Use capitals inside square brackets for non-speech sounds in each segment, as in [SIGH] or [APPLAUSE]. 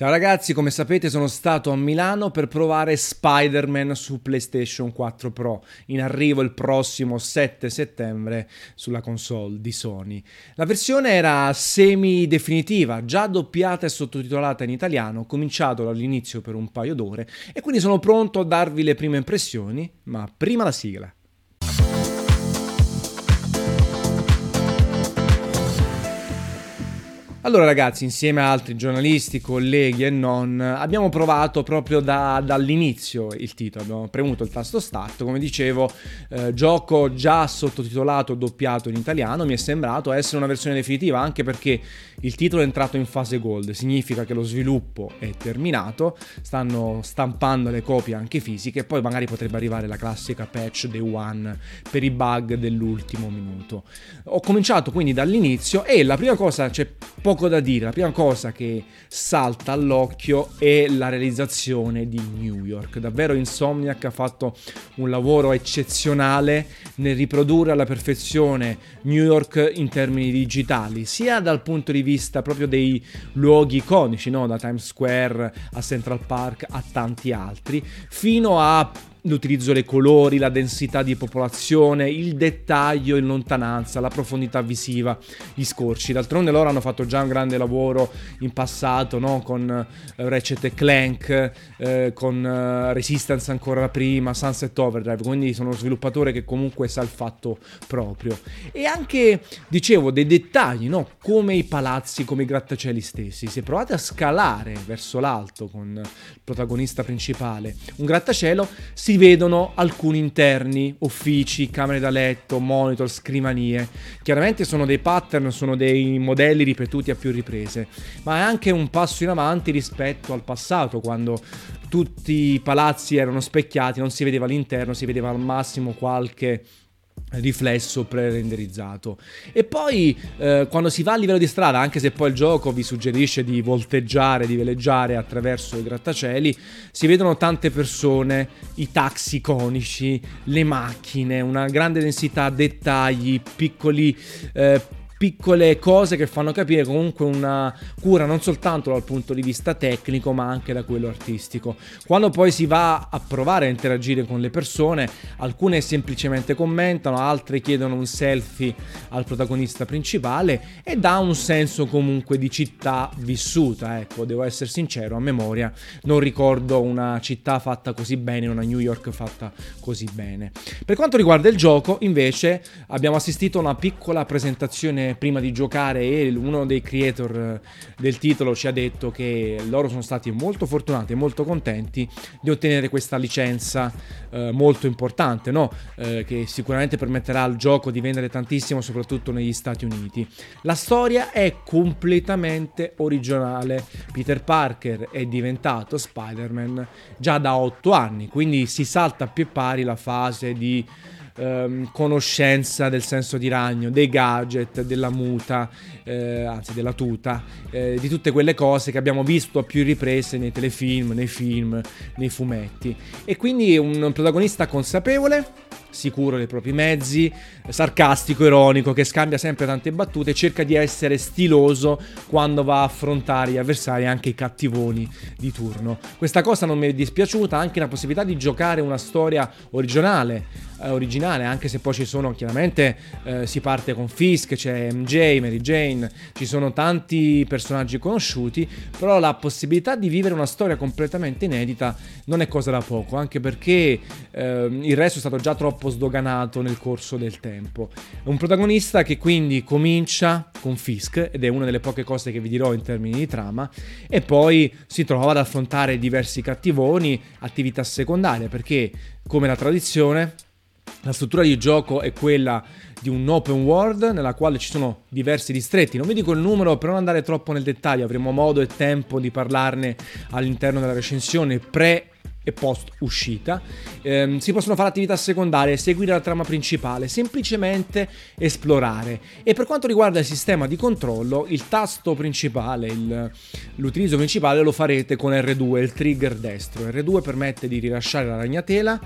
Ciao ragazzi, come sapete sono stato a Milano per provare Spider-Man su PlayStation 4 Pro, in arrivo il prossimo 7 settembre sulla console di Sony. La versione era semi-definitiva, già doppiata e sottotitolata in italiano, cominciato dall'inizio per un paio d'ore e quindi sono pronto a darvi le prime impressioni, ma prima la sigla. Allora ragazzi, insieme a altri giornalisti, colleghi e non, abbiamo provato proprio da, dall'inizio il titolo, abbiamo premuto il tasto start, come dicevo, eh, gioco già sottotitolato, doppiato in italiano, mi è sembrato essere una versione definitiva, anche perché il titolo è entrato in fase gold, significa che lo sviluppo è terminato, stanno stampando le copie anche fisiche. Poi magari potrebbe arrivare la classica patch day one per i bug dell'ultimo minuto. Ho cominciato quindi dall'inizio e la prima cosa c'è poco da dire. La prima cosa che salta all'occhio è la realizzazione di New York. Davvero Insomniac ha fatto un lavoro eccezionale nel riprodurre alla perfezione New York in termini digitali, sia dal punto di vista proprio dei luoghi iconici, no? da Times Square a Central Park a tanti altri, fino a l'utilizzo dei colori, la densità di popolazione, il dettaglio in lontananza, la profondità visiva, gli scorci. D'altronde loro hanno fatto già un grande lavoro in passato no? con uh, Ratchet Clank, uh, con uh, Resistance ancora prima, Sunset Overdrive, quindi sono uno sviluppatore che comunque sa il fatto proprio. E anche, dicevo, dei dettagli, no? come i palazzi, come i grattacieli stessi. Se provate a scalare verso l'alto con il protagonista principale, un grattacielo si si vedono alcuni interni, uffici, camere da letto, monitor, scrivanie. Chiaramente sono dei pattern, sono dei modelli ripetuti a più riprese, ma è anche un passo in avanti rispetto al passato, quando tutti i palazzi erano specchiati, non si vedeva l'interno, si vedeva al massimo qualche riflesso pre-renderizzato. E poi eh, quando si va a livello di strada anche se poi il gioco vi suggerisce di volteggiare di veleggiare attraverso i grattacieli si vedono tante persone i taxi iconici le macchine una grande densità dettagli piccoli eh, piccole cose che fanno capire comunque una cura non soltanto dal punto di vista tecnico ma anche da quello artistico. Quando poi si va a provare a interagire con le persone, alcune semplicemente commentano, altre chiedono un selfie al protagonista principale e dà un senso comunque di città vissuta, ecco, devo essere sincero, a memoria non ricordo una città fatta così bene, una New York fatta così bene. Per quanto riguarda il gioco, invece, abbiamo assistito a una piccola presentazione prima di giocare e uno dei creator eh, del titolo ci ha detto che loro sono stati molto fortunati e molto contenti di ottenere questa licenza eh, molto importante, no? eh, che sicuramente permetterà al gioco di vendere tantissimo, soprattutto negli Stati Uniti. La storia è completamente originale. Peter Parker è diventato Spider-Man già da 8 anni, quindi si salta più pari la fase di ehm, conoscenza del senso di ragno, dei gadget, della muta, eh, anzi della tuta, eh, di tutte quelle cose che abbiamo visto a più riprese nei telefilm, nei film, nei fumetti. E quindi un protagonista consapevole sicuro dei propri mezzi, sarcastico, ironico, che scambia sempre tante battute cerca di essere stiloso quando va a affrontare gli avversari, anche i cattivoni di turno. Questa cosa non mi è dispiaciuta, anche la possibilità di giocare una storia originale, eh, originale anche se poi ci sono chiaramente eh, si parte con Fisk, c'è MJ, Mary Jane, ci sono tanti personaggi conosciuti, però la possibilità di vivere una storia completamente inedita non è cosa da poco, anche perché eh, il resto è stato già troppo troppo sdoganato nel corso del tempo. È un protagonista che quindi comincia con Fisk, ed è una delle poche cose che vi dirò in termini di trama, e poi si trova ad affrontare diversi cattivoni, attività secondarie, perché come la tradizione la struttura di gioco è quella di un open world nella quale ci sono diversi distretti. Non vi dico il numero per non andare troppo nel dettaglio, avremo modo e tempo di parlarne all'interno della recensione pre e post uscita. Eh, si possono fare attività secondarie, seguire la trama principale, semplicemente esplorare. E per quanto riguarda il sistema di controllo, il tasto principale, il, l'utilizzo principale lo farete con R2, il trigger destro. R2 permette di rilasciare la ragnatela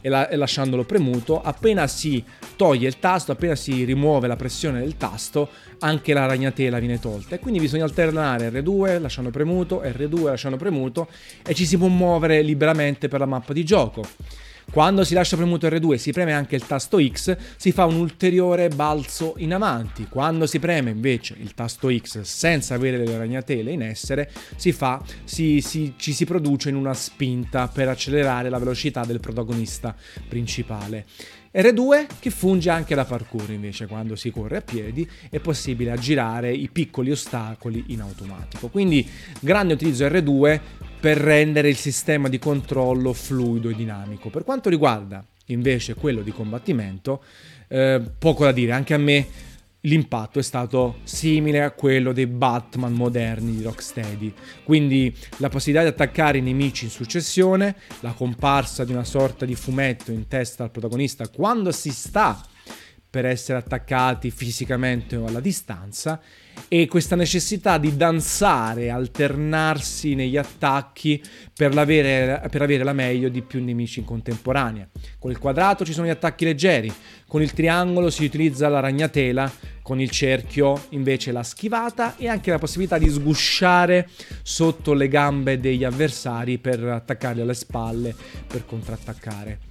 e, la, e lasciandolo premuto, appena si toglie il tasto, appena si rimuove la pressione del tasto, anche la ragnatela viene tolta. E quindi bisogna alternare R2 lasciando premuto, R2 lasciando premuto e ci si può muovere liberamente per la mappa di gioco. Quando si lascia premuto R2 e si preme anche il tasto X, si fa un ulteriore balzo in avanti. Quando si preme invece il tasto X senza avere le ragnatele in essere, si fa, si, si, ci si produce in una spinta per accelerare la velocità del protagonista principale. R2 che funge anche da parkour invece quando si corre a piedi è possibile aggirare i piccoli ostacoli in automatico. Quindi grande utilizzo R2 per rendere il sistema di controllo fluido e dinamico. Per quanto riguarda invece quello di combattimento, eh, poco da dire, anche a me l'impatto è stato simile a quello dei Batman moderni di Rocksteady. Quindi la possibilità di attaccare i nemici in successione, la comparsa di una sorta di fumetto in testa al protagonista quando si sta per essere attaccati fisicamente o alla distanza e questa necessità di danzare, alternarsi negli attacchi per avere, per avere, la meglio di più nemici in contemporanea. Con il quadrato ci sono gli attacchi leggeri, con il triangolo si utilizza la ragnatela, con il cerchio invece la schivata e anche la possibilità di sgusciare sotto le gambe degli avversari per attaccarli alle spalle, per contrattaccare.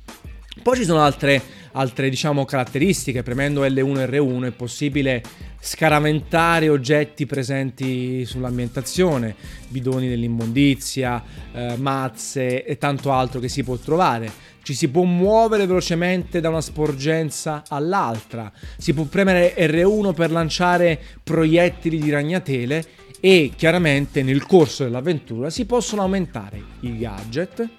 Poi ci sono altre, altre diciamo, caratteristiche, premendo L1 e R1 è possibile scaraventare oggetti presenti sull'ambientazione, bidoni dell'immondizia, eh, mazze e tanto altro che si può trovare. Ci si può muovere velocemente da una sporgenza all'altra, si può premere R1 per lanciare proiettili di ragnatele e chiaramente nel corso dell'avventura si possono aumentare i gadget,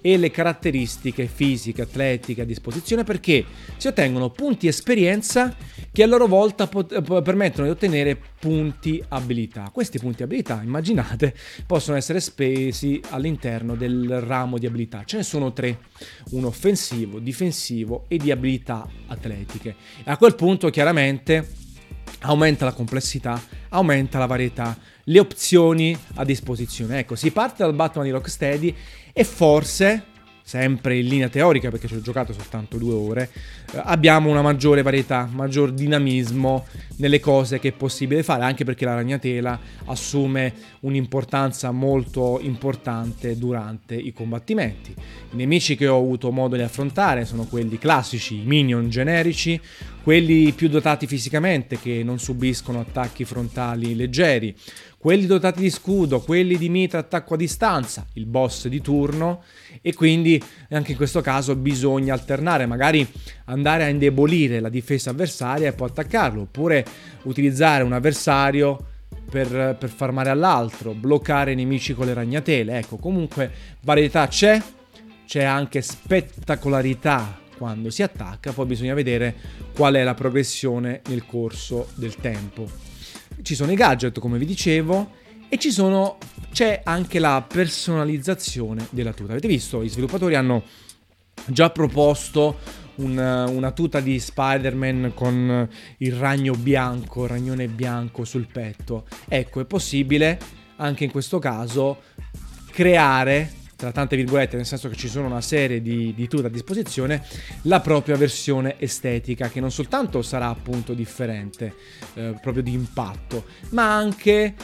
e le caratteristiche fisiche, atletiche a disposizione perché si ottengono punti esperienza che a loro volta pot- permettono di ottenere punti abilità. Questi punti abilità, immaginate, [LAUGHS] possono essere spesi all'interno del ramo di abilità. Ce ne sono tre, uno offensivo, difensivo e di abilità atletiche. E a quel punto chiaramente aumenta la complessità, aumenta la varietà, le opzioni a disposizione. Ecco, si parte dal Batman di Rocksteady e forse, sempre in linea teorica perché ci ho giocato soltanto due ore, eh, abbiamo una maggiore varietà, maggior dinamismo nelle cose che è possibile fare, anche perché la ragnatela assume un'importanza molto importante durante i combattimenti. I nemici che ho avuto modo di affrontare sono quelli classici, i minion generici, quelli più dotati fisicamente che non subiscono attacchi frontali leggeri, quelli dotati di scudo, quelli di mitra attacco a distanza, il boss di turno e quindi anche in questo caso bisogna alternare, magari andare a indebolire la difesa avversaria e poi attaccarlo, oppure utilizzare un avversario per, per far male all'altro, bloccare i nemici con le ragnatele, ecco comunque varietà c'è, c'è anche spettacolarità quando si attacca, poi bisogna vedere qual è la progressione nel corso del tempo. Ci sono i gadget, come vi dicevo, e sono, c'è anche la personalizzazione della tuta. Avete visto? I sviluppatori hanno già proposto una, una, tuta di Spider-Man con il ragno bianco, il ragnone bianco sul petto. Ecco, è possibile anche in questo caso creare tra tante virgolette, nel senso che ci sono una serie di, di tool a disposizione, la propria versione estetica, che non soltanto sarà appunto differente, eh, proprio di impatto, ma anche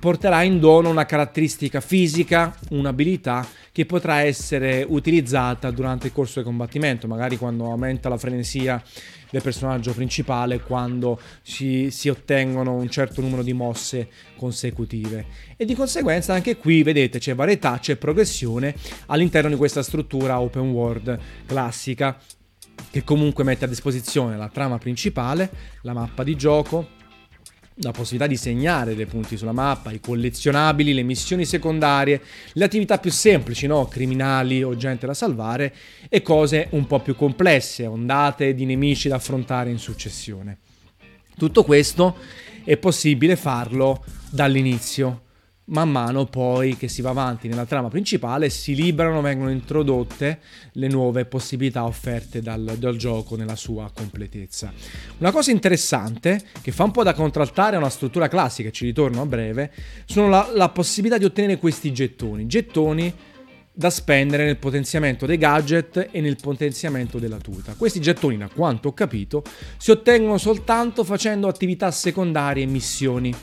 porterà in dono una caratteristica fisica, un'abilità che potrà essere utilizzata durante il corso del combattimento, magari quando aumenta la frenesia del personaggio principale quando si, si, ottengono un certo numero di mosse consecutive. E di conseguenza anche qui, vedete, c'è varietà, c'è progressione all'interno di questa struttura open world classica che comunque mette a disposizione la trama principale, la mappa di gioco, la possibilità di segnare dei punti sulla mappa, i collezionabili, le missioni secondarie, le attività più semplici, no? criminali o gente da salvare, e cose un po' più complesse, ondate di nemici da affrontare in successione. Tutto questo è possibile farlo dall'inizio man mano poi che si va avanti nella trama principale si liberano, vengono introdotte le nuove possibilità offerte dal, dal gioco nella sua completezza. Una cosa interessante che fa un po' da contraltare a una struttura classica, ci ritorno a breve, sono la, la possibilità di ottenere questi gettoni. Gettoni da spendere nel potenziamento dei gadget e nel potenziamento della tuta. Questi gettoni, da quanto ho capito, si ottengono soltanto facendo attività secondarie e missioni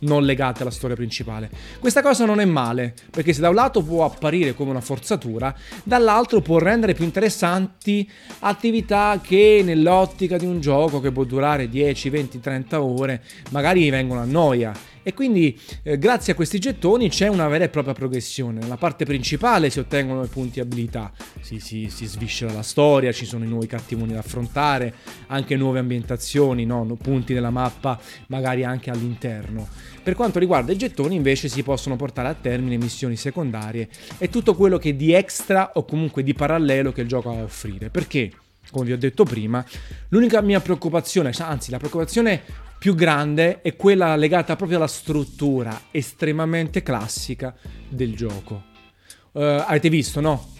non legate alla storia principale. Questa cosa non è male, perché se da un lato può apparire come una forzatura, dall'altro può rendere più interessanti attività che nell'ottica di un gioco che può durare 10, 20, 30 ore, magari vengono a noia e quindi eh, grazie a questi gettoni c'è una vera e propria progressione. Nella parte principale si ottengono i punti abilità, si, si, si sviscera la storia, ci sono i nuovi cattivoni da affrontare, anche nuove ambientazioni, no? punti della mappa magari anche all'interno. Per quanto riguarda i gettoni invece si possono portare a termine missioni secondarie e tutto quello che di extra o comunque di parallelo che il gioco ha a offrire. Perché? Come vi ho detto prima, l'unica mia preoccupazione, anzi la preoccupazione più grande è quella legata proprio alla struttura estremamente classica del gioco. Uh, avete visto, no?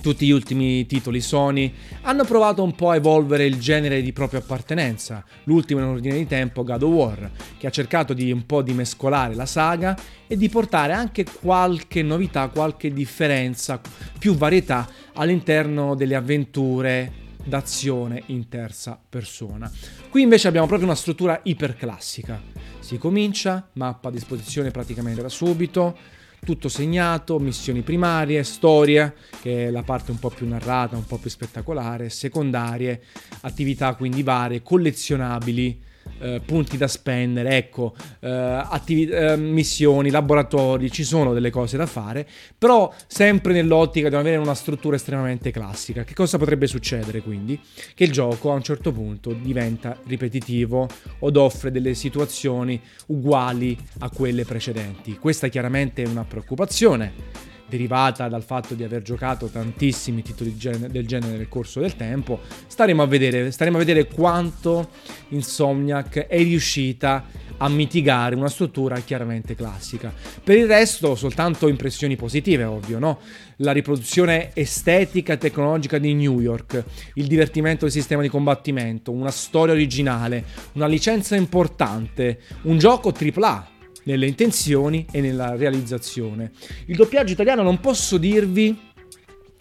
Tutti gli ultimi titoli Sony hanno provato un po' a evolvere il genere di propria appartenenza. L'ultimo in ordine di tempo, God of War, che ha cercato di un po' di mescolare la saga e di portare anche qualche novità, qualche differenza, più varietà all'interno delle avventure d'azione in terza persona. Qui invece abbiamo proprio una struttura iperclassica. Si comincia, mappa a disposizione praticamente da subito, tutto segnato, missioni primarie, storia, che è la parte un po' più narrata, un po' più spettacolare, secondarie, attività quindi varie, collezionabili, eh, punti da spendere, ecco, eh, attivi- eh, missioni, laboratori, ci sono delle cose da fare, però sempre nell'ottica di avere una struttura estremamente classica. Che cosa potrebbe succedere quindi? Che il gioco a un certo punto diventa ripetitivo od offre delle situazioni uguali a quelle precedenti. Questa chiaramente è una preoccupazione derivata dal fatto di aver giocato tantissimi titoli del genere nel corso del tempo, staremo a vedere, staremo a vedere quanto Insomniac è riuscita a mitigare una struttura chiaramente classica. Per il resto soltanto impressioni positive, ovvio, no? La riproduzione estetica e tecnologica di New York, il divertimento del sistema di combattimento, una storia originale, una licenza importante, un gioco AAA nelle intenzioni e nella realizzazione. Il doppiaggio italiano non posso dirvi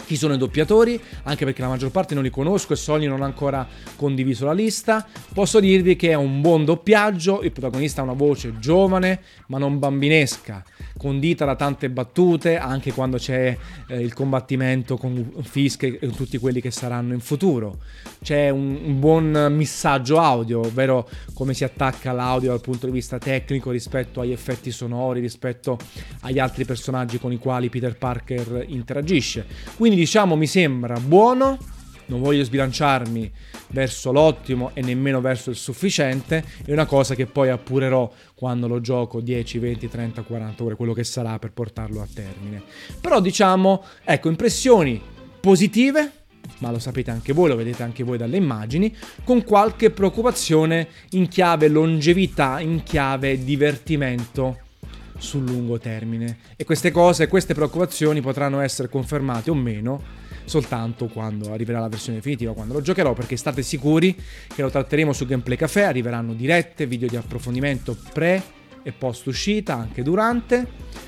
chi sono i doppiatori, anche perché la maggior parte non li conosco e Sony non ha ancora condiviso la lista. Posso dirvi che è un buon doppiaggio, il protagonista ha una voce giovane ma non bambinesca, condita da tante battute, anche quando c'è eh, il combattimento con Fisk e tutti quelli che saranno in futuro. C'è un, un buon missaggio audio, ovvero come si attacca l'audio dal punto di vista tecnico rispetto agli effetti sonori, rispetto agli altri personaggi con i quali Peter Parker interagisce. Quindi diciamo mi sembra buono, non voglio sbilanciarmi verso l'ottimo e nemmeno verso il sufficiente, è una cosa che poi appurerò quando lo gioco 10, 20, 30, 40 ore, quello che sarà per portarlo a termine. Però diciamo, ecco, impressioni positive, ma lo sapete anche voi, lo vedete anche voi dalle immagini, con qualche preoccupazione in chiave longevità, in chiave divertimento sul lungo termine. E queste cose, queste preoccupazioni potranno essere confermate o meno soltanto quando arriverà la versione definitiva, quando lo giocherò, perché state sicuri che lo tratteremo su Gameplay Café, arriveranno dirette, video di approfondimento pre e post uscita, anche durante,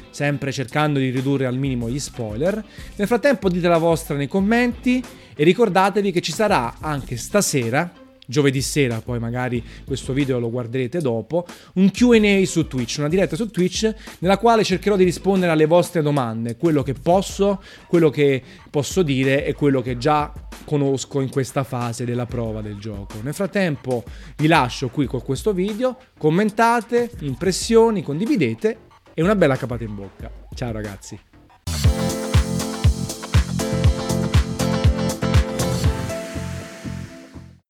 sempre cercando di ridurre al minimo gli spoiler. Nel frattempo dite la vostra nei commenti e ricordatevi che ci sarà anche stasera giovedì sera, poi magari questo video lo guarderete dopo, un QA su Twitch, una diretta su Twitch nella quale cercherò di rispondere alle vostre domande, quello che posso, quello che posso dire e quello che già conosco in questa fase della prova del gioco. Nel frattempo vi lascio qui con questo video, commentate, impressioni, condividete e una bella capata in bocca. Ciao ragazzi!